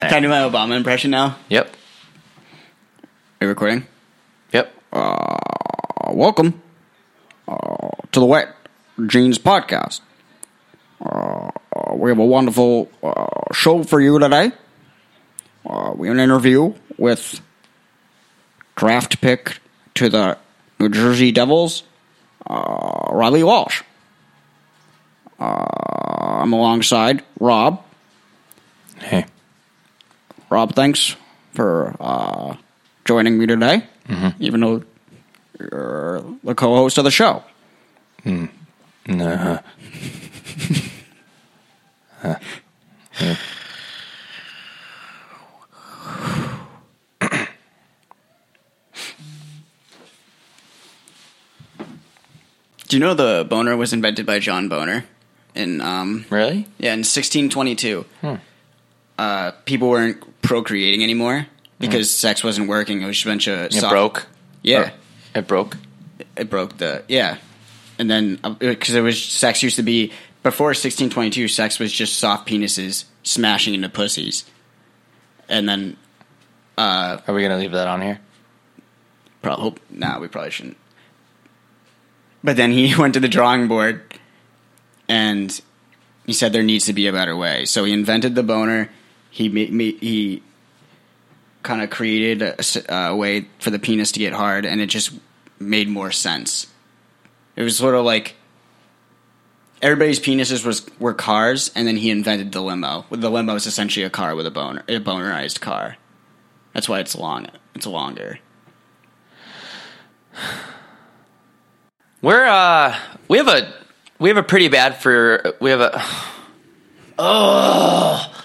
Can I do my Obama impression now? Yep. Are you recording? Yep. Uh, welcome uh, to the Wet Jeans Podcast. Uh, we have a wonderful uh, show for you today. Uh, we have an interview with draft pick to the New Jersey Devils, uh, Riley Walsh. Uh, I'm alongside Rob. Hey. Rob, thanks for uh, joining me today, even though you're the co-host of the show. Nah. Do you know the boner was invented by John Boner? In um, Really? yeah, in 1622. Uh, people weren't procreating anymore because sex wasn't working. It was a bunch of It soft- broke. Yeah, It broke. it broke the yeah, and then because it was sex used to be before 1622, sex was just soft penises smashing into pussies, and then uh, Are we gonna leave that on here? Probably. Nah, we probably shouldn't. But then he went to the drawing board, and he said there needs to be a better way. So he invented the boner. He he kind of created a way for the penis to get hard, and it just made more sense. It was sort of like everybody's penises was were cars, and then he invented the limo. The limo is essentially a car with a boner, a bonerized car. That's why it's long. It's longer. We're uh we have a we have a pretty bad for we have a oh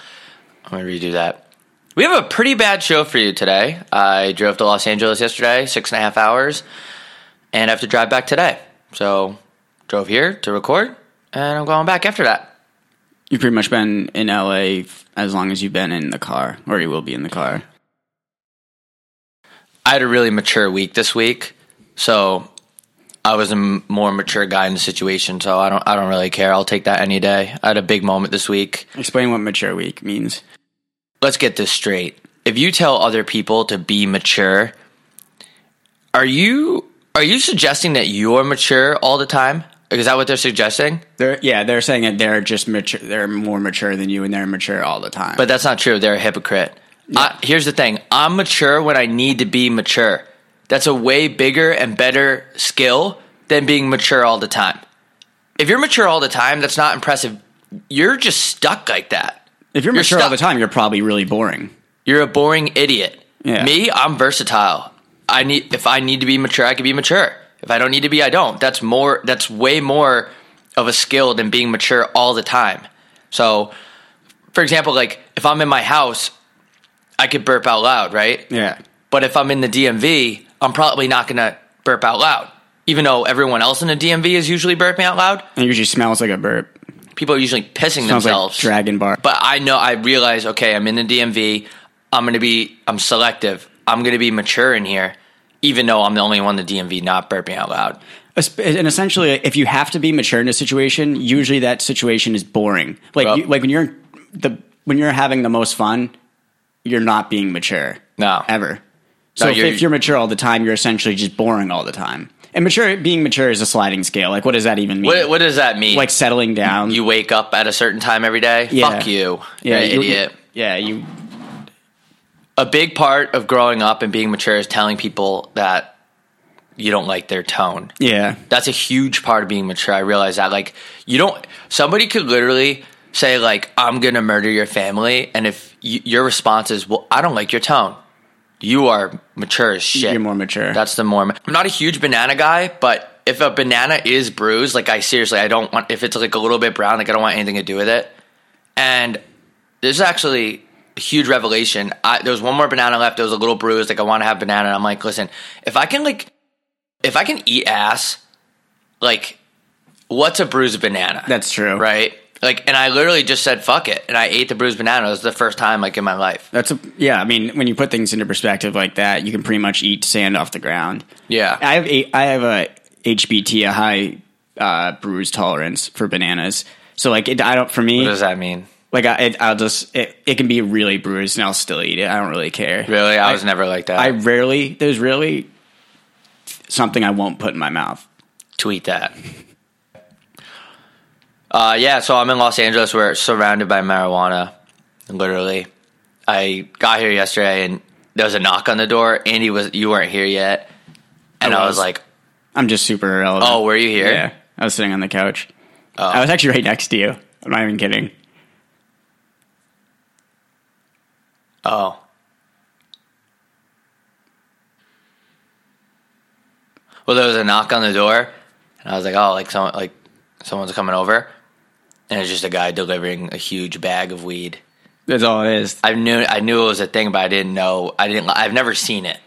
I'm gonna redo that. We have a pretty bad show for you today. I drove to Los Angeles yesterday, six and a half hours, and I have to drive back today. So drove here to record, and I'm going back after that. You've pretty much been in LA f- as long as you've been in the car, or you will be in the car. I had a really mature week this week, so I was a m- more mature guy in the situation. So I don't, I don't really care. I'll take that any day. I had a big moment this week. Explain what mature week means. Let's get this straight. If you tell other people to be mature, are you are you suggesting that you're mature all the time? Is that what they're suggesting? They're yeah, they're saying that they're just mature. They're more mature than you, and they're mature all the time. But that's not true. They're a hypocrite. I, here's the thing I'm mature when I need to be mature. That's a way bigger and better skill than being mature all the time. If you're mature all the time, that's not impressive. You're just stuck like that. If you're you're mature all the time, you're probably really boring. You're a boring idiot. Yeah. Me, I'm versatile. I need if I need to be mature, I can be mature. If I don't need to be, I don't. That's more that's way more of a skill than being mature all the time. So, for example, like if I'm in my house, I could burp out loud, right? Yeah, But if I'm in the DMV, I'm probably not going to burp out loud. Even though everyone else in the DMV is usually burping out loud, it usually smells like a burp. People are usually pissing Smells themselves. like Dragon Bar. But I know I realize, okay, I'm in the DMV. I'm gonna be I'm selective. I'm gonna be mature in here, even though I'm the only one in the DMV not burping out loud. And essentially, if you have to be mature in a situation, usually that situation is boring. Like Well- you, like when you're the when you're having the most fun, you're not being mature. No. ever. So No, if, you're- if you're mature all the time, you're essentially just boring all the time. And mature, being mature is a sliding scale. Like, what does that even mean? What what does that mean? like settling down. you wake up at a certain time every day? Yeah. Fuck you. yeah, You're an you- idiot. Yeah, you. A big part of growing up and being mature is telling people that you don't like their tone. Yeah, That's a huge part of being mature. I realize that. Like, you don't. Somebody could literally say like, "I'm gonna murder your family," and if y your response is, "Well, I don't like your tone," you are mature as shit. You're more mature. That's the more. I'm not a huge banana guy, but if a banana is bruised, like I seriously, I don't want. If it's like a little bit brown, like I don't want anything to do with it. And there's actually a huge revelation. I, there was one more banana left. There was a little bruise. Like I want to have banana. And I'm like, listen, if I can like, if I can eat ass, like, what's a bruised banana? That's true. right. Like, and I literally just said fuck it, and I ate the bruised banana. It was the first time like in my life. That's a yeah. I mean, when you put things into perspective like that, you can pretty much eat sand off the ground. Yeah. I have a I have a HBT, a high uh, bruise tolerance for bananas. So like, it, I don't for me. What does that mean? Like I, it, I'll just it, it can be really bruised and I'll still eat it. I don't really care. Really, I was never like that. I rarely there's really something I won't put in my mouth. tweet that. Uh, yeah, so I'm in Los Angeles. We're surrounded by marijuana. Literally, I got here yesterday, and there was a knock on the door. Andy was you weren't here yet, and I I was, was. like, I'm just super irrelevant. "Oh, were you here?" Yeah, I was sitting on the couch. Oh. I was actually right next to you. I'm not even kidding. Oh. Well, there was a knock on the door, and I was like, "Oh, like someone, like someone's coming over," and it's just a guy delivering a huge bag of weed. That's all it is. I knew I knew it was a thing, but I didn't know. I didn't. I've never seen it.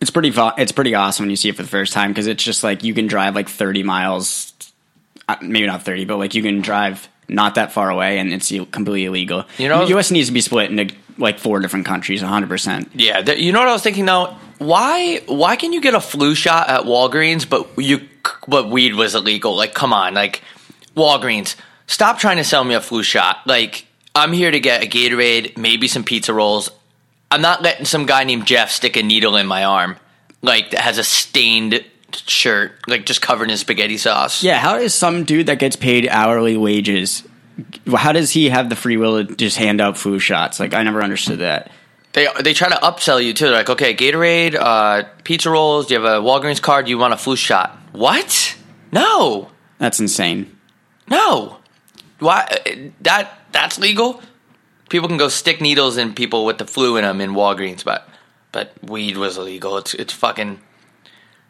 It's pretty. It's pretty awesome when you see it for the first time because it's just like you can drive like 30 miles, uh, maybe not 30, but like you can drive not that far away and it's completely illegal. You know- the U.S. needs to be split into like four different countries, 100. percent Yeah, th- you know what I was thinking though. Why why can you get a flu shot at Walgreens, but you but weed was illegal? Like, come on, like Walgreens, stop trying to sell me a flu shot. Like, I'm here to get a Gatorade, maybe some pizza rolls. I'm not letting some guy named Jeff stick a needle in my arm, like that has a stained shirt, like just covered in spaghetti sauce. Yeah, how does some dude that gets paid hourly wages? How does he have the free will to just hand out flu shots? Like I never understood that. They they try to upsell you too. They're like, okay, Gatorade, uh, pizza rolls. Do you have a Walgreens card? Do you want a flu shot? What? No. That's insane. No. Why uh, that that's legal? People can go stick needles in people with the flu in them in Walgreens, but but weed was illegal. It's it's fucking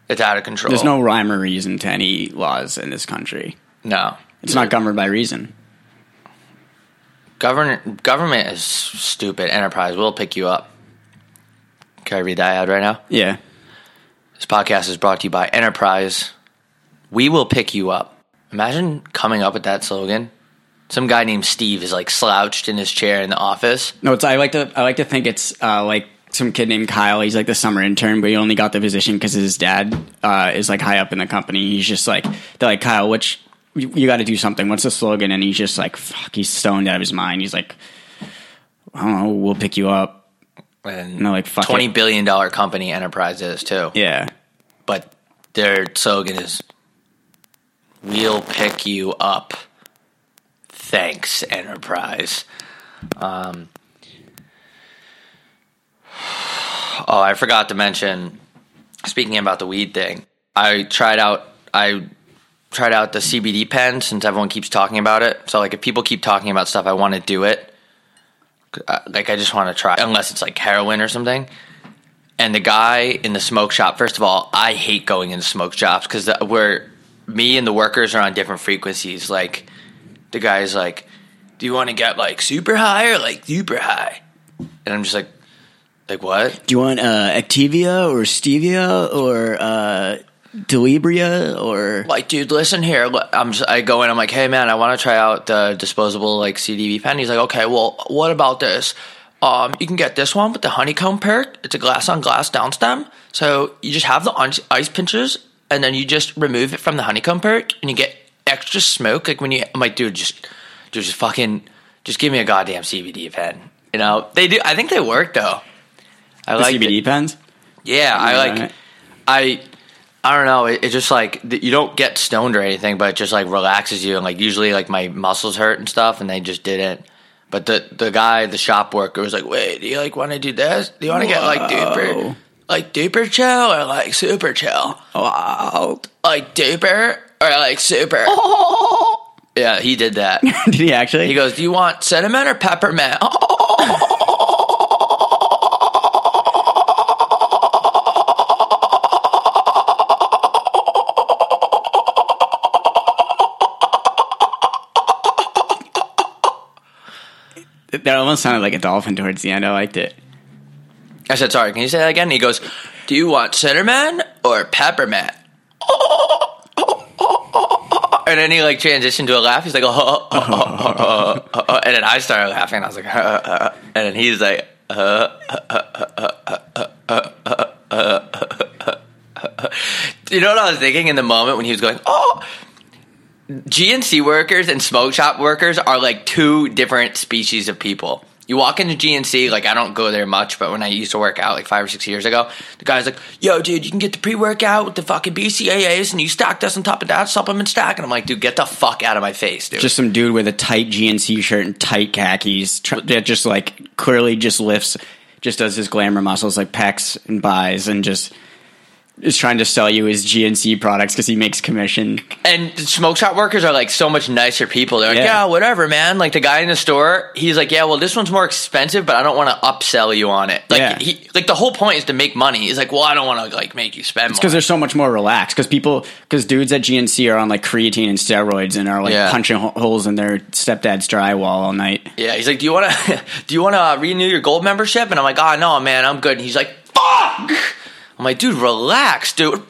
it's out of control. There's no rhyme or reason to any laws in this country. no. It's not governed by reason. Government government is stupid. Enterprise will pick you up. Can I read that ad right now? Yeah. This podcast is brought to you by Enterprise. We will pick you up. Imagine coming up with that slogan. Some guy named Steve is like slouched in his chair in the office. No, it's I like to I like to think it's uh, like some kid named Kyle. He's like the summer intern, but he only got the position because his dad uh, is like high up in the company. He's just like they're like Kyle, which you, you got to do something. What's the slogan? And he's just like fuck. He's stoned out of his mind. He's like, I don't know. We'll pick you up. And No, like, fuck twenty it. billion dollar company Enterprise is too. Yeah. But their slogan is We'll pick you up. Thanks, Enterprise. Um Oh, I forgot to mention speaking about the weed thing. I tried out I tried out the CBD pen since everyone keeps talking about it. So like if people keep talking about stuff, I want to do it. Uh, Like I just want to try unless it's like heroin or something. And the guy in the smoke shop, first of all, I hate going into smoke shops because we're me and the workers are on different frequencies. Like the guy's like, "Do you want to get like super high or like super high?" And I'm just like, "Like what?" Do you want uh, Activia or Stevia or uh, Delibria or like, dude, listen here. I'm just, I go in. I'm like, hey man, I want to try out the disposable like CDB pen. He's like, okay, well, what about this? Um, you can get this one with the honeycomb perk. It's a glass on glass downstem. So you just have the ice, ice pinchers, and then you just remove it from the honeycomb perk, and you get extra smoke. Like when you, I'm like, dude, just, dude, just fucking, just give me a goddamn CBD pen. You know, they do. I think they work though. I the like CBD it. pens? Yeah, I like. right. I I don't know. It, it just like th- you don't get stoned or anything, but it just like relaxes you. And like usually, like my muscles hurt and stuff, and they just didn't. But the the guy, the shop worker, was like, "Wait, do you like want to do this? Do you want to get like duper, Whoa. Like duper chill or like super chill? Wow. Like duper or like super?" Yeah, he did that. Did he actually? He goes, "Do you want cinnamon or peppermint?" that almost sounded like a dolphin towards the end. I liked it. I said, sorry, can you say that again? He goes, do you want cinnamon or peppermint? And then he like transitioned to a laugh. He's like, oh, oh, oh. and then I started laughing. I was like, and then he's like, you know what I was thinking in the moment when he was going, oh. GNC workers and smoke shop workers are like two different species of people. You walk into GNC, like I don't go there much, but when I used to work out like five or six years ago, the guy's like, "Yo, dude, you can get the pre-workout with the fucking BCAAs, and you stack this on top of that supplement stack." And I'm like, "Dude, get the fuck out of my face, dude." Just some dude with a tight GNC shirt and tight khakis that just like clearly just lifts, just does his glamour muscles like pecs and buys, and just is trying to sell you his GNC products because he makes commission. And smoke shop workers are like so much nicer people. They're like, Yeah. yeah. whatever, man. Like the guy in the store, he's like, yeah, well, this one's more expensive, but I don't want to upsell you on it. Like, Yeah. he, like the whole point is to make money. He's like, well, I don't want to like make you spend because more. they're so much more relaxed. Because people, because dudes at GNC are on like creatine and steroids and are like Yeah. punching holes in their stepdad's drywall all night. Yeah, he's like, do you want to do you want to uh, renew your gold membership? And I'm like, oh no, man, I'm good. And he's like, fuck. I'm like, dude, relax, dude.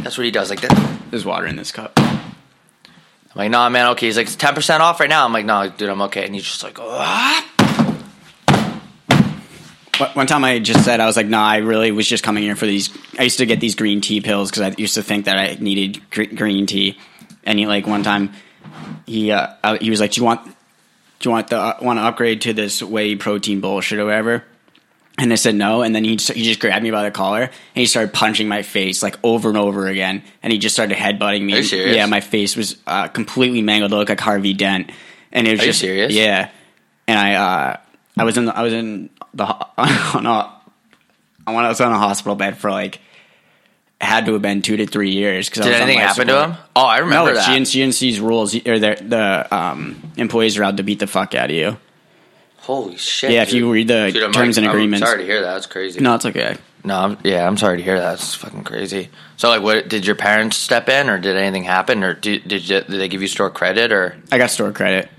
That's what he does, like that. There's water in this cup. I'm like, nah, man, okay. He's like, it's ten percent off right now. I'm like, nah, dude, I'm okay. And he's just like, ah. One- time I just said I was like, nah, I really was just coming here for these." I used to get these green tea pills because I used to think that I needed gr- green tea. And he like one time he uh, uh, he was like, "Do you want do you want the uh, want to upgrade to this whey protein bullshit or whatever?" And I said no. And then he just, he just grabbed me by the collar and he started punching my face like over and over again. And he just started headbutting me. Are you serious? Yeah, my face was uh, completely mangled. It looked like Harvey Dent. And it was Are you just serious? Yeah. And I uh, I was in the, I was in the on a I was on a hospital bed for like had to have been two to three years. Cause I Did anything happen to him? Oh, I remember no, that. GNC, GNC's rules or their the um, employees are allowed to beat the fuck out of you. Holy shit! Yeah, if you read the Dude, I'm terms and I'm agreements. sorry to hear that. That's crazy. No, it's okay. No, I'm, yeah, I'm sorry to hear that. It's fucking crazy. So, like, what did your parents step in, or did anything happen, or did did, you, did they give you store credit, or? I got store credit,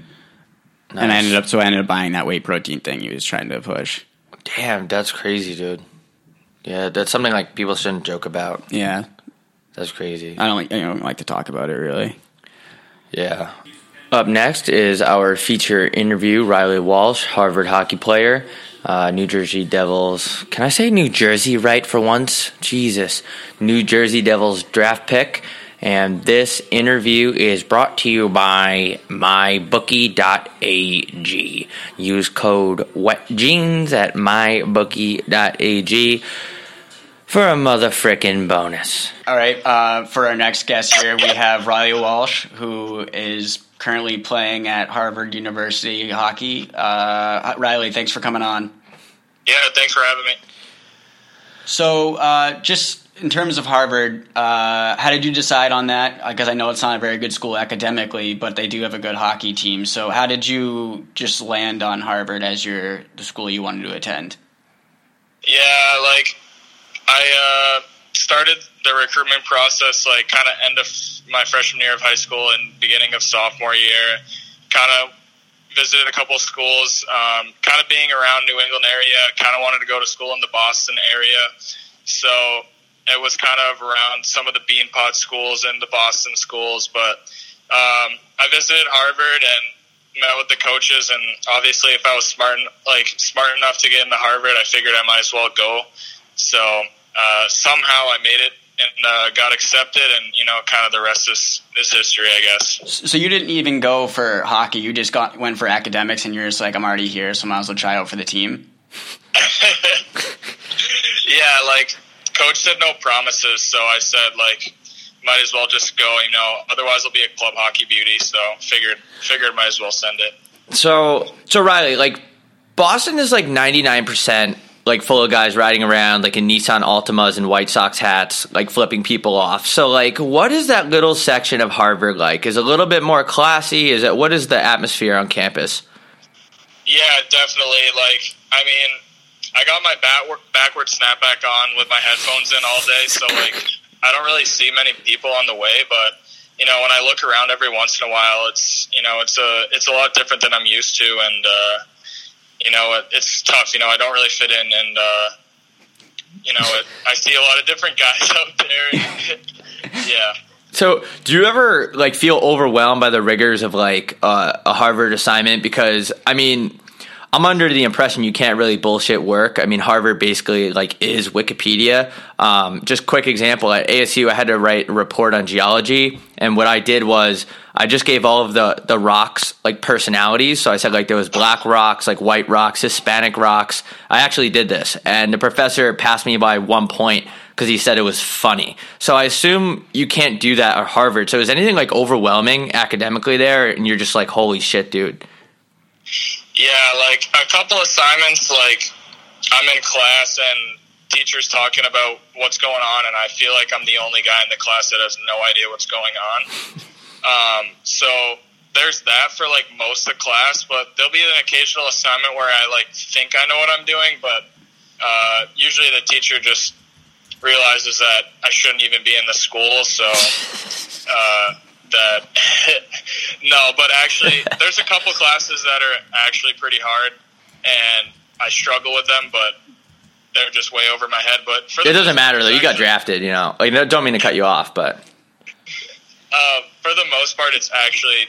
and I ended up so I ended up buying that whey protein thing he was trying to push. Damn, that's crazy, dude. Yeah, that's something like people shouldn't joke about. Yeah, That's crazy. I don't like I don't like to talk about it really. Yeah. Up next is our feature interview. Riley Walsh, Harvard hockey player, uh, New Jersey Devils. Can I say New Jersey right for once? Jesus. New Jersey Devils draft pick. And this interview is brought to you by mybookie.ag. Use code WETJEANS at mybookie.ag for a motherfucking bonus. All right, uh, for our next guest here, we have Riley Walsh, who is currently playing at Harvard University hockey. Uh, Riley, thanks for coming on. Yeah, thanks for having me. So, uh, just in terms of Harvard, uh, how did you decide on that? Because I know it's not a very good school academically, but they do have a good hockey team. So, how did you just land on Harvard as your the school you wanted to attend? Yeah, like I uh, started the recruitment process like kind of end of my freshman year of high school and beginning of sophomore year. Kind of visited a couple schools. Um, kind of being around New England area, kind of wanted to go to school in the Boston area. So it was kind of around some of the Beanpot schools and the Boston schools. But um, I visited Harvard and met with the coaches and obviously if I was smart like smart enough to get into Harvard I figured I might as well go so uh, somehow I made it and uh, got accepted and you know kind of the rest is, is history I guess So, you didn't even go for hockey; you just got went for academics, and you're just like, I'm already here, so I might as well try out for the team. yeah like coach said no promises so I said like might as well just go you know otherwise I'll be a club hockey beauty so figured figured might as well send it So, so Riley, like Boston is like ninety nine percent like full of guys riding around like in Nissan Altimas and White Sox hats, like flipping people off. So, like, what is that little section of Harvard like? Is it a little bit more classy? Is it what is the atmosphere on campus? Yeah, definitely. Like, I mean, I got my backward, backward snapback on with my headphones in all day, so like, I don't really see many people on the way. But you know, when I look around every once in a while, it's you know, it's a it's a lot different than I'm used to, and uh, you know, it, it's tough. You know, I don't really fit in, and uh, you know, it, I see a lot of different guys out there. Yeah. So, do you ever like feel overwhelmed by the rigors of like uh, a Harvard assignment? Because I mean, I'm under the impression you can't really bullshit work. I mean, Harvard basically like is Wikipedia. Um, just quick example at ASU, I had to write a report on geology, and what I did was I just gave all of the the rocks like personalities. So I said like there was black rocks, like white rocks, Hispanic rocks. I actually did this, and the professor passed me by one point because he said it was funny. So I assume you can't do that at Harvard. So is anything like overwhelming academically there, and you're just like, holy shit, dude? Yeah, like a couple assignments, like I'm in class and teachers talking about what's going on, and I feel like I'm the only guy in the class that has no idea what's going on. Um, so there's that for like most of the class, but there'll be an occasional assignment where I like think I know what I'm doing, but uh, usually the teacher just realizes that I shouldn't even be in the school, so uh, that no, but actually, there's a couple classes that are actually pretty hard, and I struggle with them, but they're just way over my head. But for it doesn't matter though. You got drafted, you know. Like, don't mean to cut you off, but uh, for the most part, it's actually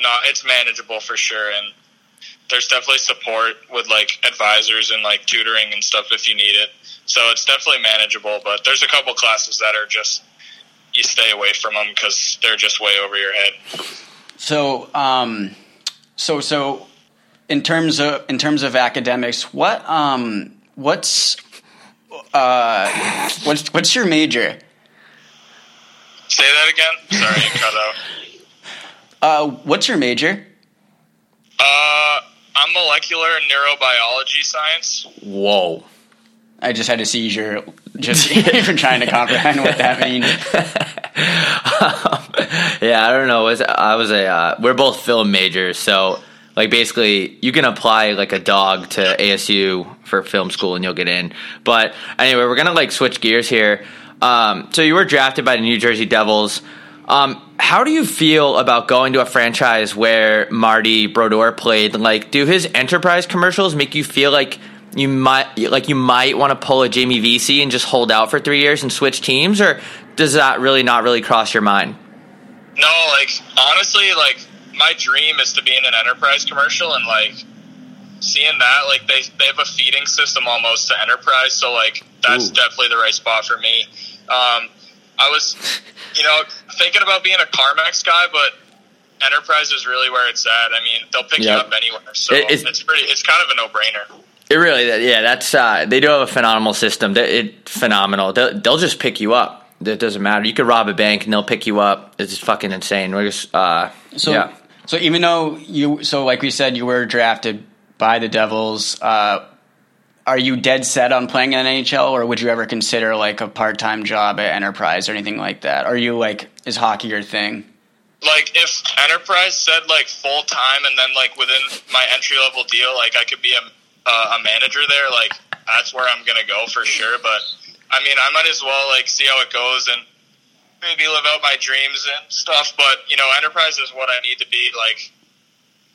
not. It's manageable for sure, and there's definitely support with like advisors and like tutoring and stuff if you need it. So it's definitely manageable. But there's a couple classes that are just you stay away from them because they're just way over your head. So, um, so, so, in terms of in terms of academics, what um, what's uh, what's what's your major? Say that again. Sorry, I cut out. Uh, what's your major? Uh, I'm molecular neurobiology science. Whoa. I just had a seizure just even trying to comprehend what that means. um, yeah, I don't know. I was a uh, we're both film majors, so like basically you can apply like a dog to ASU for film school and you'll get in. But anyway, we're gonna like switch gears here. Um, so you were drafted by the New Jersey Devils. Um, how do you feel about going to a franchise where Marty Brodeur played? Like, do his enterprise commercials make you feel like you might like you might want to pull a Jimmy Vesey and just hold out for three years and switch teams, or does that really not really cross your mind? No, like honestly, like my dream is to be in an enterprise commercial and like seeing that, like they they have a feeding system almost to enterprise, so like that's Ooh. definitely the right spot for me. Um, I was, you know, thinking about being a CarMax guy, but Enterprise is really where it's at. I mean, they'll pick yep. you up anywhere, so it, it's, it's pretty. It's kind of a no brainer. It really, yeah, that's uh, they do have a phenomenal system. It phenomenal. They'll, they'll, just pick you up. It doesn't matter. You could rob a bank and they'll pick you up. It's just fucking insane. We're just, uh, so, yeah. So even though you, so like we said, you were drafted by the Devils. Uh, are you dead set on playing in NHL, or would you ever consider like a part time job at Enterprise or anything like that? Are you like is hockey your thing? Like if Enterprise said like full time, and then like within my entry level deal, like I could be a uh, a manager there, like that's where I'm gonna go for sure. But I mean, I might as well like see how it goes and maybe live out my dreams and stuff. But you know, enterprise is what I need to be. Like,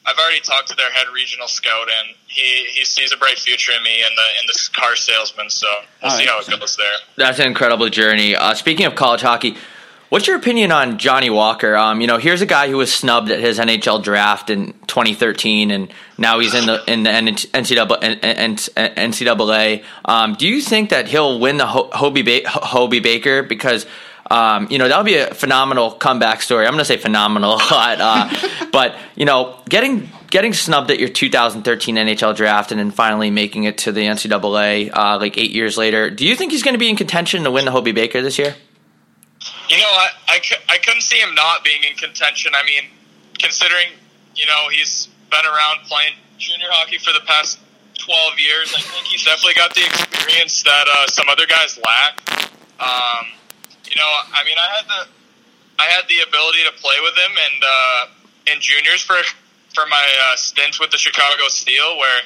I've already talked to their head regional scout, and he he sees a bright future in me and the in the car salesman. So we'll see how it goes there. That's an incredible journey. Uh, speaking of college hockey. What's your opinion on Johnny Walker? Um, you know, here's a guy who was snubbed at his NHL draft in 2013, and now he's in the in the NCAA. NCAA. Um, do you think that he'll win the Hobey, ba- Hobey Baker? Because um, you know that would be a phenomenal comeback story. I'm going to say phenomenal a lot, uh, but you know, getting getting snubbed at your 2013 NHL draft and then finally making it to the NCAA uh, like eight years later. Do you think he's going to be in contention to win the Hobey Baker this year? You know, I, I, I couldn't see him not being in contention. I mean, considering, you know, he's been around playing junior hockey for the past 12 years, I think he's definitely got the experience that uh, some other guys lack. Um, you know, I mean, I had the I had the ability to play with him and uh, in juniors for for my uh, stint with the Chicago Steel, where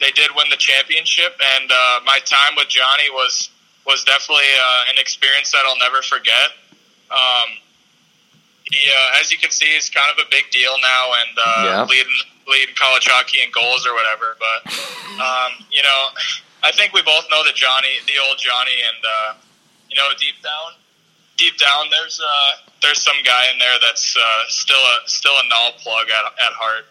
they did win the championship, and uh, my time with Johnny was was definitely uh, an experience that I'll never forget. Um, he, uh, as you can see, he's kind of a big deal now and uh, Yeah. leading leading college hockey in goals or whatever. But um, you know, I think we both know that Johnny, the old Johnny, and uh, you know, deep down, deep down, there's uh, there's some guy in there that's uh, still a still a null plug at at heart.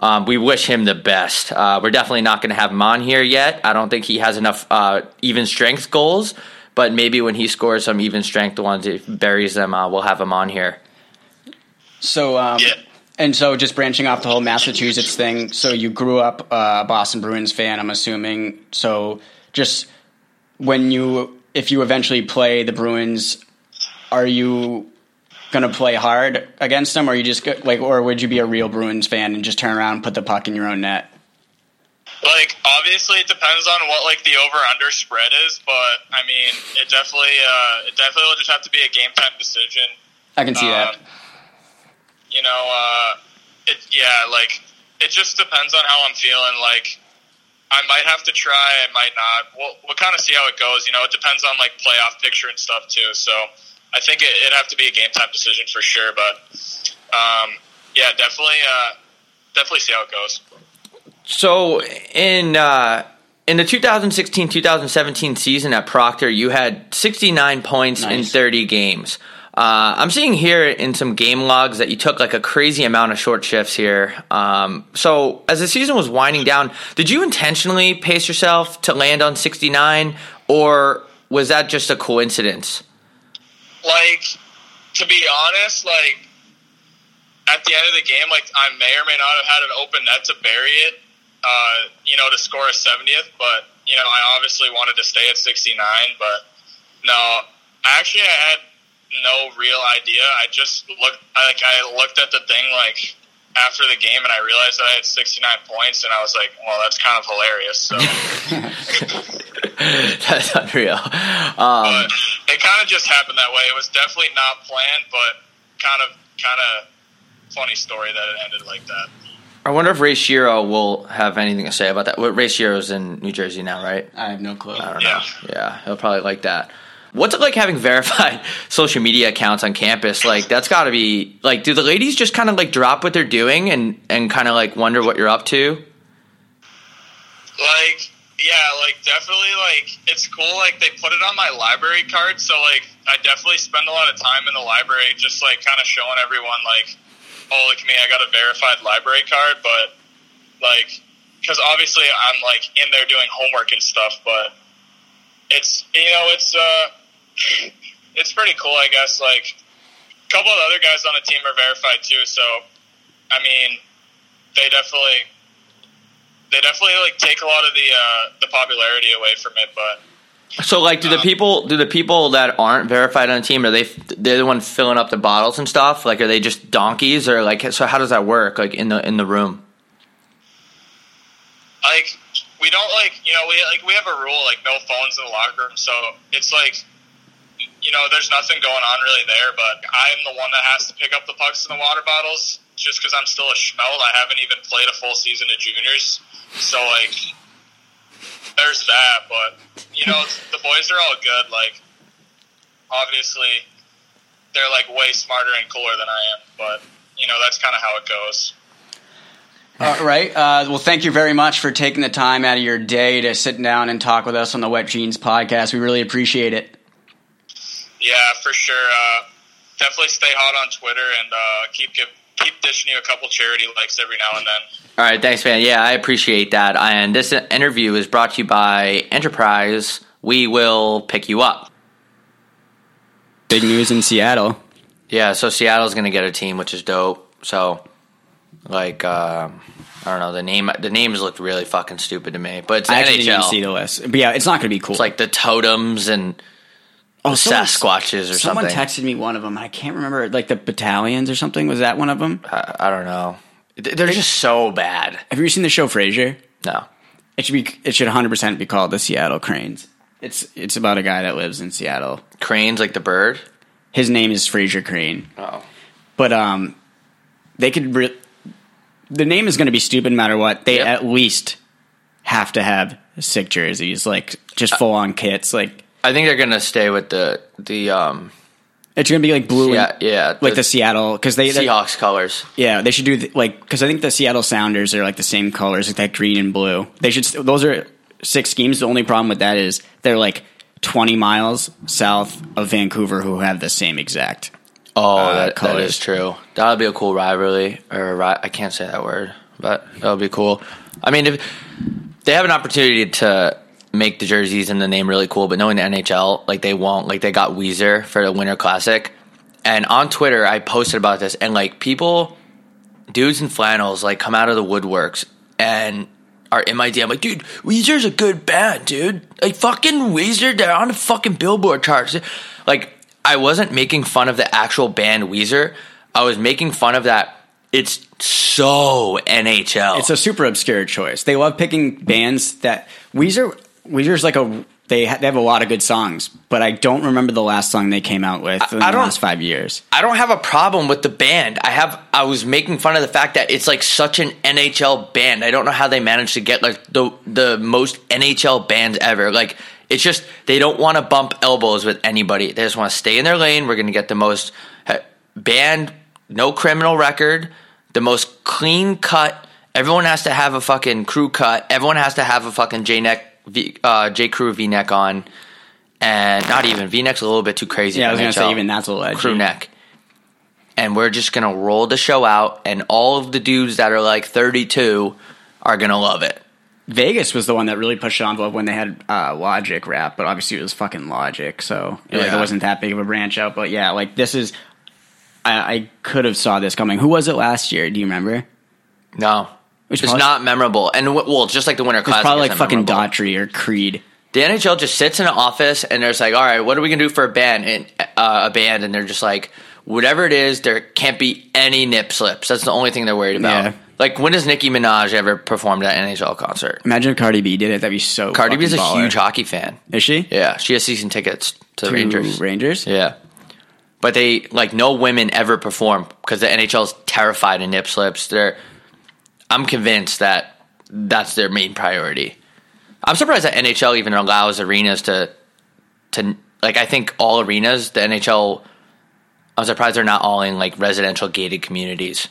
Um, we wish him the best. Uh, we're definitely not going to have him on here yet. I don't think he has enough uh, even strength goals, but maybe when he scores some even strength ones, if he buries them, uh, we'll have him on here. So, um, Yeah. and so just branching off the whole Massachusetts thing. So you grew up uh, a Boston Bruins fan, I'm assuming. So just when you, if you eventually play the Bruins, are you going to play hard against them, or are you just like, or would you be a real Bruins fan and just turn around and put the puck in your own net? Like obviously, it depends on what like the over under spread is, but I mean, it definitely uh, it definitely will just have to be a game time decision. I can see that. Um, you know, uh, it yeah, like it just depends on how I'm feeling. Like I might have to try, I might not. We'll we'll kind of see how it goes. You know, it depends on like playoff picture and stuff too. So I think it, it'd have to be a game time decision for sure. But um, yeah, definitely, uh, definitely see how it goes. So in uh, in the 2016-2017 season at Proctor, you had 69 points in 30 games. Uh, I'm seeing here in some game logs that you took like a crazy amount of short shifts here. Um, so as the season was winding down, did you intentionally pace yourself to land on 69, or was that just a coincidence? like to be honest, like at the end of the game, like I may or may not have had an open net to bury it, uh, you know, to score a seventieth. But you know, I obviously wanted to stay at sixty nine. But no, actually, I had no real idea. I just looked, like I looked at the thing like after the game, and I realized that I had sixty nine points, and I was like, well, that's kind of hilarious. So. That's unreal. Um, it kind of just happened that way. It was definitely not planned, but kind of kind of funny story that it ended like that. I wonder if Ray Shero will have anything to say about that. Well, Ray Shero's in New Jersey now, right? I have no clue. I don't Yeah. know. Yeah, he'll probably like that. What's it like having verified social media accounts on campus? Like that's got to be like. Do the ladies just kind of like drop what they're doing and and kind of like wonder what you're up to? Like, yeah, like definitely, like it's cool. Like they put it on my library card, so like I definitely spend a lot of time in the library, just like kind of showing everyone, like, oh, look at me, I got a verified library card. But like, because obviously I'm like in there doing homework and stuff, but it's you know it's uh it's pretty cool, I guess. Like a couple of the other guys on the team are verified too, so I mean, they definitely they definitely like take a lot of the uh, the popularity away from it, but So like, do the uh, people do the people that aren't verified on the team are they they're the one filling up the bottles and stuff? Like, are they just donkeys or like? So how does that work? Like in the in the room? like we don't like you know we like we have a rule like no phones in the locker room, so it's like you know there's nothing going on really there. But I'm the one that has to pick up the pucks and the water bottles just because I'm still a schmelt. I haven't even played a full season of juniors, so like there's that. But you know the boys are all good. Like obviously they're like way smarter and cooler than I am, but you know that's kind of how it goes. All right. Uh, well, thank you very much for taking the time out of your day to sit down and talk with us on the Wet Jeans podcast. We really appreciate it. Yeah, for sure. Uh, definitely stay hot on Twitter and uh, keep give, keep dishing you a couple charity likes every now and then. All right, thanks, man. Yeah, I appreciate that. And this interview is brought to you by Enterprise. We will pick you up. Big news in Seattle. Yeah, so Seattle's going to get a team, which is dope. So, like, um, I don't know the name. The names looked really fucking stupid to me, but it's I actually NHL. didn't even see the list. But yeah, it's not going to be cool. It's like the totems and oh, Sasquatches or someone something. Someone texted me one of them. I can't remember, like the battalions or something. Was that one of them? I, I don't know. They're just so bad. Have you seen the show Frasier? No. It should be. It should 100 percent be called the Seattle Cranes. It's it's about a guy that lives in Seattle. Cranes like the bird. His name is Frasier Crane. Oh. But um, they could. Re- the name is going to be stupid no matter what. They Yep. at least have to have sick jerseys, like just full on kits. Like I think they're gonna stay with the the um It's gonna be like blue, Yeah, and, yeah, like the the Seattle because they Seahawks colors. Yeah, they should do the, like because I think the Seattle Sounders are like the same colors, like that green and blue. They should. Those are six schemes. The only problem with that is they're like twenty miles south of Vancouver, who have the same exact. Oh, uh, that, that is true. That would be a cool rivalry, or a ri- I can't say that word, but that would be cool. I mean, if they have an opportunity to make the jerseys and the name really cool, but knowing the NHL, like they won't. Like they got Weezer for the Winter Classic, and on Twitter I posted about this, and like people, dudes in flannels, like come out of the woodworks and are in my DM like, dude, Weezer's a good band, dude. Like fucking Weezer, they're on the fucking Billboard charts. Like I wasn't making fun of the actual band Weezer. I was making fun of that. It's so NHL. It's a super obscure choice. They love picking bands that Weezer. Weezer's like a they ha- they have a lot of good songs, but I don't remember the last song they came out with in I the last five years. I don't have a problem with the band. I have I was making fun of the fact that it's like such an NHL band. I don't know how they managed to get like the the most NHL bands ever. Like it's just they don't want to bump elbows with anybody. They just want to stay in their lane. We're going to get the most uh, band no criminal record, the most clean cut. Everyone has to have a fucking crew cut. Everyone has to have a fucking J neck V, uh, J crew V neck on. And not even V neck's a little bit too crazy. Yeah, I was gonna say even that's a little edgy. crew neck. And we're just gonna roll the show out, and all of the dudes that are like 32 are gonna love it. Vegas was the one that really pushed the envelope when they had uh, Logic rap, but obviously it was fucking Logic, so like, Yeah. it wasn't that big of a branch out. But yeah, like this is, I, I could have saw this coming. Who was it last year? Do you remember? No, Which it's probably- not memorable. And w- well, just like the Winter It's Classic, probably like fucking memorable. Daughtry or Creed. The NHL just sits in an office and there's like, all right, what are we gonna do for a band? And uh, a band, and they're just like, whatever it is, there can't be any nip slips. That's the only thing they're worried about. Yeah. Like, when has Nicki Minaj ever performed at an NHL concert? Imagine if Cardi B did it. That'd be so. Cardi B is a baller. huge hockey fan. Is she? Yeah, she has season tickets to the To Rangers. Rangers. Yeah. But they like no women ever perform because the NHL's terrified of nip slips. They're I'm convinced that that's their main priority. I'm surprised that NHL even allows arenas to to like I think all arenas, the NHL I'm surprised they're not all in like residential gated communities.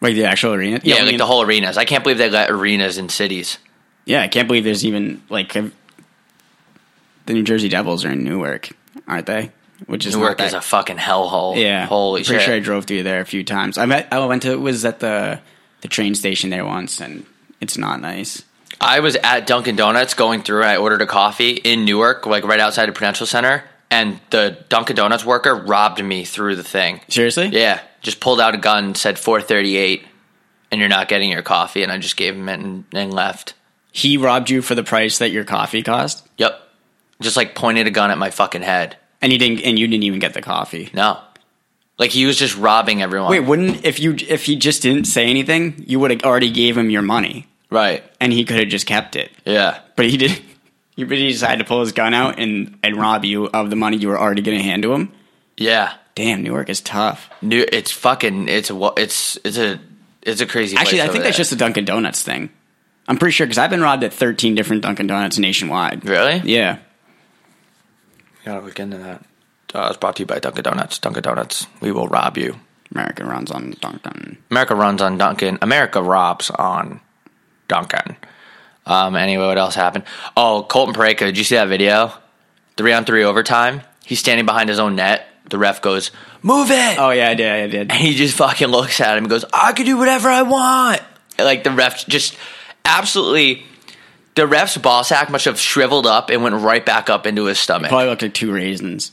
Like the actual arena. Yeah, I like mean- the whole arenas. I can't believe they let arenas in cities. Yeah, I can't believe there's even like a, the New Jersey Devils are in Newark, aren't they? Which is Newark is a fucking hellhole. yeah. Holy pretty shit. sure I drove through there a few times. I met. Oh, I went to was at the the train station there once, and it's not nice. I was at Dunkin' Donuts going through and I ordered a coffee in Newark, like right outside the Prudential Center, and the Dunkin' Donuts worker robbed me through the thing. Seriously? Yeah, just pulled out a gun, said 438, and you're not getting your coffee, and I just gave him it and, and left. He robbed you for the price that your coffee cost, Yep. Just like pointed a gun at my fucking head. and you didn't, and you didn't even get the coffee. No. Like he was just robbing everyone. Wait, wouldn't if you if he just didn't say anything, you would have already gave him your money, Right. and he could have just kept it. Yeah. But he did. He but he decided to pull his gun out and, and rob you of the money you were already going to hand to him. Yeah. Damn, New York is tough. New it's fucking it's a wa- it's it's a it's a crazy place Actually, I over think that's there. just a Dunkin' Donuts thing. I'm pretty sure because I've been robbed at 13 different Dunkin' Donuts nationwide. Really? Yeah. Gotta look into that. Uh, it's brought to you by Dunkin' Donuts. Dunkin' Donuts, we will rob you. America runs on Dunkin'. America runs on Dunkin'. America robs on Dunkin'. Um, anyway, what else happened? Oh, Colton Parayko. Did you see that video? Three on three overtime. He's standing behind his own net. The ref goes, "Move it!" Oh, yeah, I did. I did. and he just fucking looks at him and goes, "I can do whatever I want." Like the ref just absolutely. The ref's ball sack must have shriveled up and went right back up into his stomach. Probably looked like two raisins.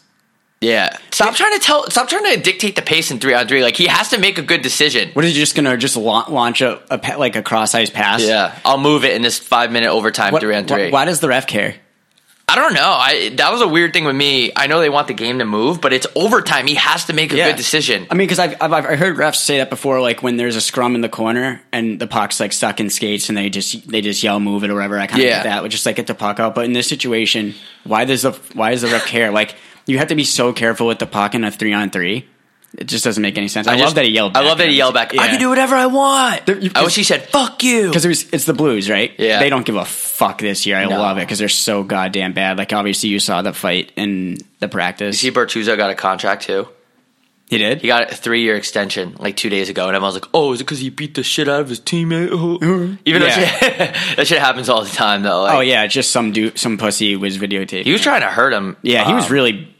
Yeah. Stop trying to tell. Stop trying to dictate the pace in three on three. Like he has to make a good decision. What is he just going to just la- launch a, a like a cross ice pass? Yeah, I'll move it in this five minute overtime What, three on three. wh- why does the ref care? I don't know. I that was a weird thing with me. I know they want the game to move, but it's overtime. He has to make a Yeah. good decision. I mean, because I've, I've I've heard refs say that before, like when there's a scrum in the corner and the puck's like stuck in skates, and they just they just yell move it or whatever. I kind of Yeah. get that, which just like get the puck out. But in this situation, why does the why does the ref care? Like you have to be so careful with the puck in a three on three. It just doesn't make any sense. I, just- love that he yelled. Back I love that he yelled back. I can do whatever I want. There- you- I wish he said "fuck you." because it was it's the Blues, right? Yeah. they don't give a fuck this year. I No. love it because they're so goddamn bad. Like obviously you saw the fight in the You practice. see, Bortuzzo got a contract too. He did. He got a three year extension like two days ago, and everyone was like, "Oh, is it because he beat the shit out of his teammate?" Oh. Even though Yeah. shit, that shit happens all the time, though. Like, oh yeah, just some dude, some pussy was videotaping. he was trying to hurt him. Yeah, he was um, really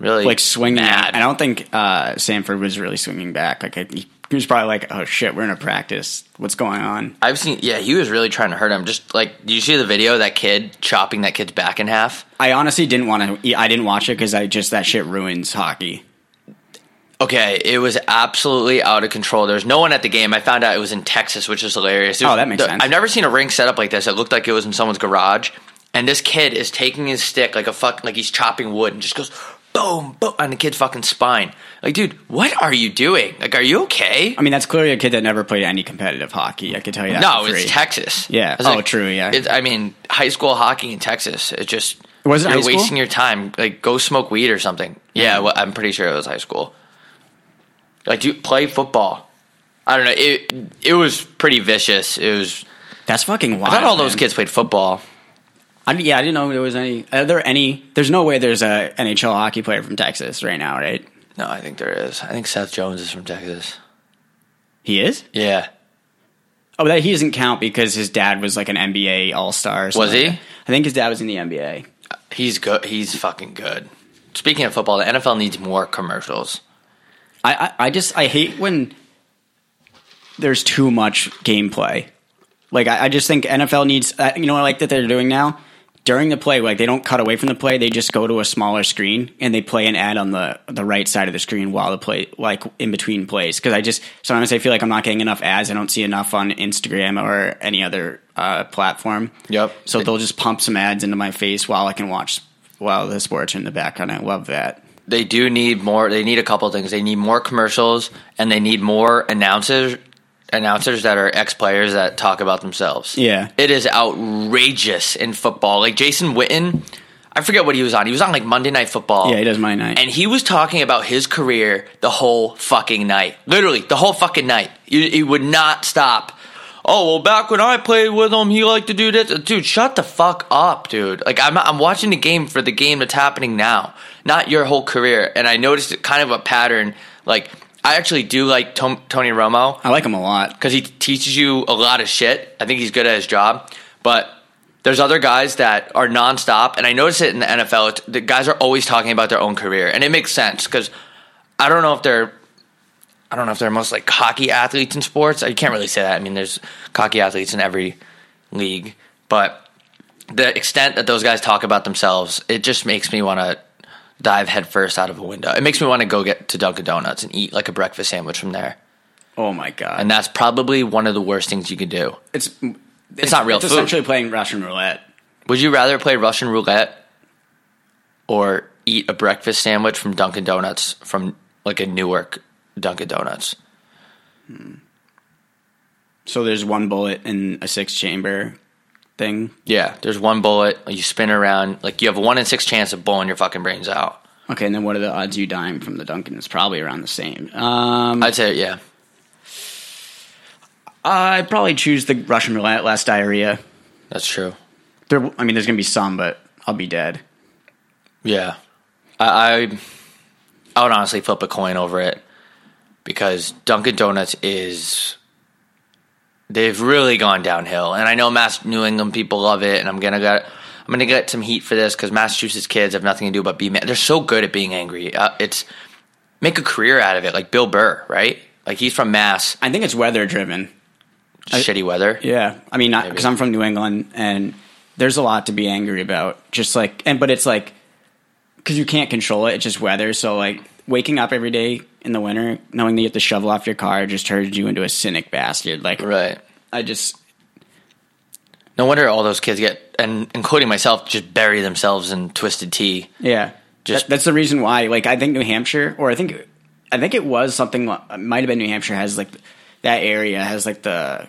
really like swinging. mad. I don't think uh, Sanford was really swinging back. Like he, he was probably like, "Oh shit, we're in a practice. What's going on?" I've seen. Yeah, he was really trying to hurt him. Just like, did you see the video? of That kid chopping that kid's back in half. I honestly didn't want to. I didn't watch it because I just that shit ruins hockey. Okay, it was absolutely out of control. There was no one at the game. I found out it was in Texas, which is hilarious. Was- Oh, that makes sense. I've never seen a rink set up like this. It looked like it was in someone's garage, and this kid is taking his stick like a fuck, like he's chopping wood, and just goes boom, boom on the kid's fucking spine. Like, dude, what are you doing? Like, are you okay? I mean, that's clearly a kid that never played any competitive hockey. I could tell you that. no, it's Texas. Yeah. It's Oh, true, yeah. It's, I mean, high school hockey in Texas. It just Was it you're school? wasting your time. Like, go smoke weed or something. Yeah, well, I'm pretty sure it was high school. Like, do play football. I don't know. It it was pretty vicious. It was. That's fucking wild. I thought all those kids played football. I, yeah, I didn't know there was any. Are there any? There's no way there's a NHL hockey player from Texas right now, right? No, I think there is. I think Seth Jones is from Texas. He is. Yeah. Oh, that he doesn't count because his dad was like an NBA All Star. Was he? I think his dad was in the NBA. He's good. He's fucking good. Speaking of football, the NFL needs more commercials. I, I, I just I hate when there's too much gameplay. Like I, I just think NFL needs uh, you know what I like that they're doing now during the play like they don't cut away from the play they just go to a smaller screen and they play an ad on the the right side of the screen while the play like in between plays because I just sometimes I feel like I'm not getting enough ads I don't see enough on Instagram or any other uh, platform. Yep. So they'll just pump some ads into my face while I can watch while the sports are in the background. I love that. they do need more. They need a couple of things. They need more commercials, and they need more announcers. Announcers that are ex players that talk about themselves. Yeah. it is outrageous in football. Like Jason Witten, I forget what he was on. He was on like Monday Night Football. Yeah, he does Monday night. and he was talking about his career the whole fucking night. Literally, the whole fucking night. He, he would not stop. Oh well, back when I played with him, he liked to do this. Dude, shut the fuck up, dude. Like I'm, I'm watching the game for the game that's happening now, not your whole career. And I noticed it kind of a pattern. Like I actually do like Tom, Tony Romo I like him a lot. because he teaches you a lot of shit. I think he's good at his job, but there's other guys that are nonstop, and I notice it in the NFL. It's, the guys are always talking about their own career, and it makes sense because I don't know if they're, I don't know if they're most like hockey athletes in sports. I can't really say that. I mean, there's hockey athletes in every league, but the extent that those guys talk about themselves, it just makes me want to dive headfirst out of a window. It makes me want to go get to Dunkin' Donuts and eat like a breakfast sandwich from there. Oh my god! And that's probably one of the worst things you could do. it's it's, not real It's food. essentially playing Russian roulette. Would you rather play Russian roulette or eat a breakfast sandwich from Dunkin' Donuts from like a Newark Dunkin' Donuts? Hmm. So there's one bullet in a six chamber thing. Yeah, there's one bullet. You spin around, like you have a one in six chance of blowing your fucking brains out. Okay, and then what are the odds you dying from the Dunkin'? It's probably around the same. Um, I'd say, yeah. I'd probably choose the Russian roulette, less diarrhea. That's true. There, I mean, there's gonna be some, but I'll be dead. Yeah, I, I I would honestly flip a coin over it because Dunkin' Donuts is they've really gone downhill, and I know Mass New England people love it, and I'm gonna get I'm gonna get some heat for this because Massachusetts kids have nothing to do but be mad. They're so good at being angry. Uh, it's make a career out of it, like Bill Burr, right? Like he's from Mass, I think it's weather driven. shitty weather. Yeah, I mean, because I'm from New England, and there's a lot to be angry about. Just like, and but it's like because you can't control it. It's just weather. So like waking up every day in the winter, knowing that you have to shovel off your car, just turns you into a cynic bastard. Like, Right. I just No wonder all those kids get, and including myself, just bury themselves in twisted tea. Yeah, Just- that's the reason why. Like, I think New Hampshire, or I think, I think it was something. Uh, might have been New Hampshire has like that area has like the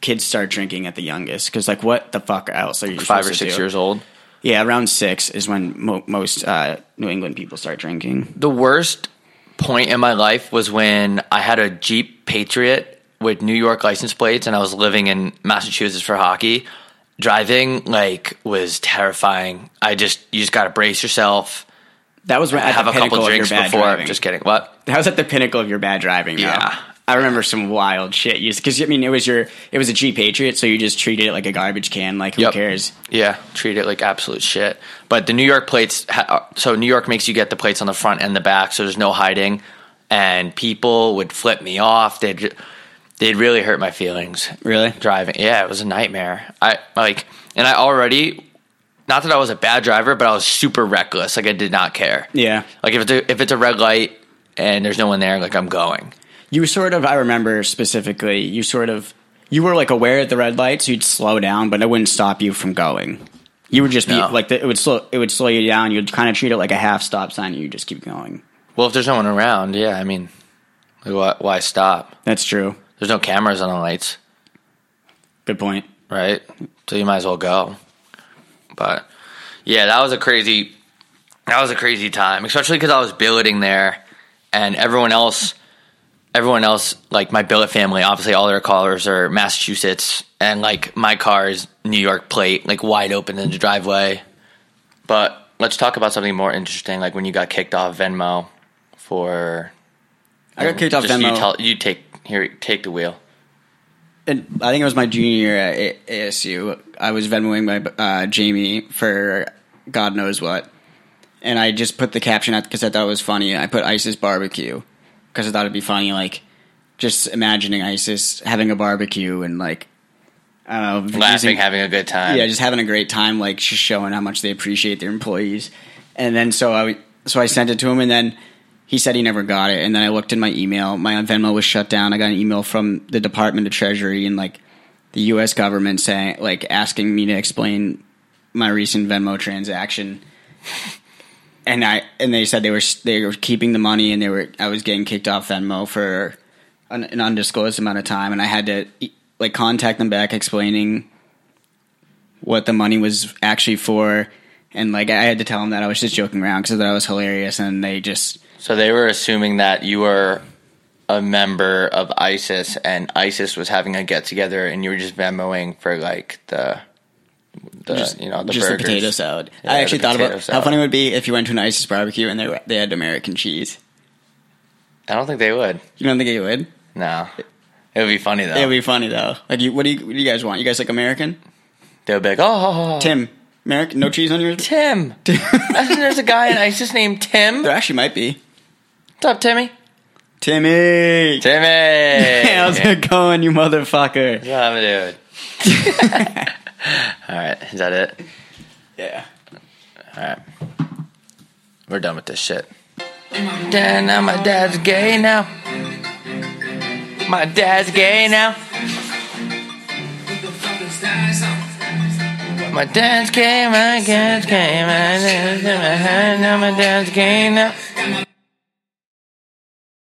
kids start drinking at the youngest because like what the fuck else are you Five or six do? years old. Yeah, around six is when mo- most uh, New England people start drinking. The worst point in my life was when I had a Jeep Patriot with New York license plates and I was living in Massachusetts for hockey. Driving like was terrifying. I just you just got to brace yourself. That was at have the a couple pinnacle of your drinks bad before. driving. Just kidding. What? That was at the pinnacle of your bad driving. Though. Yeah. I remember some wild shit. Because I mean, it was your it was a Jeep Patriot, so you just treated it like a garbage can. Like who Yep. cares? Yeah, treat it like absolute shit. But the New York plates, ha- uh, so New York makes you get the plates on the front and the back, so there's no hiding. And people would flip me off. They'd they'd really hurt my feelings. Really? driving? Yeah, it was a nightmare. I like, and I already, not that I was a bad driver, but I was super reckless. Like I did not care. Yeah. Like if it's a, if it's a red light and there's no one there, like I'm going. You sort of. I remember specifically. You sort of. You were like aware at the red lights. You'd slow down, but it wouldn't stop you from going. You would just be No. like the, it would slow. It would slow you down. You'd kind of treat it like a half stop sign. and you just keep going. Well, if there's no one around, yeah, I mean, like, why, why stop? That's true. There's no cameras on the lights. Good point. right? So you might as well go. But yeah, that was a crazy, that was a crazy time, especially because I was billeting there, and everyone else, everyone else, like my billet family, obviously all their callers are Massachusetts, and like my car is New York plate, like wide open in the driveway. But let's talk about something more interesting, like when you got kicked off Venmo for. I got kicked off Venmo. You, tell, you take here, take the wheel. And I think it was my junior year at ASU. I was Venmoing my uh, Jamie for God knows what, and I just put the caption out because I thought it was funny. I put ISIS barbecue because I thought it'd be funny, like just imagining ISIS having a barbecue and like I don't know, Laughing, using- having a good time. yeah, just having a great time, like just showing how much they appreciate their employees. And then so I so I sent it to him, and then he said he never got it. And then I looked in my email, my Venmo was shut down. I got an email from the Department of Treasury and like the U.S. government saying like asking me to explain my recent Venmo transaction. And I and they said they were they were keeping the money and they were I was getting kicked off Venmo for an, an undisclosed amount of time. And I had to like contact them back explaining what the money was actually for. And like I had to tell them that I was just joking around because that was hilarious. And they just So they were assuming that you were a member of ISIS and ISIS was having a get together and you were just Venmoing for like the the just you know the just burgers. the potato salad. Yeah, I actually thought about how funny it would be if you went to an ISIS barbecue and they they had American cheese. I don't think they would. You don't think they would? No. It would be funny though. It would be funny though. Like, you, what do you what do you guys want? You guys like American? they would be like, oh, Tim, American, no cheese on yours. Tim. I think there's a guy in ISIS named Tim. There actually might be. What's up, Timmy? Timmy. Timmy. How's it going, you motherfucker? What I'm doing. All right, is that it? Yeah. All right, we're done with this shit. Dad, now my dad's gay now. My dad's gay now. My dad's gay, my dad's gay, my dad's gay, now my dad's gay now.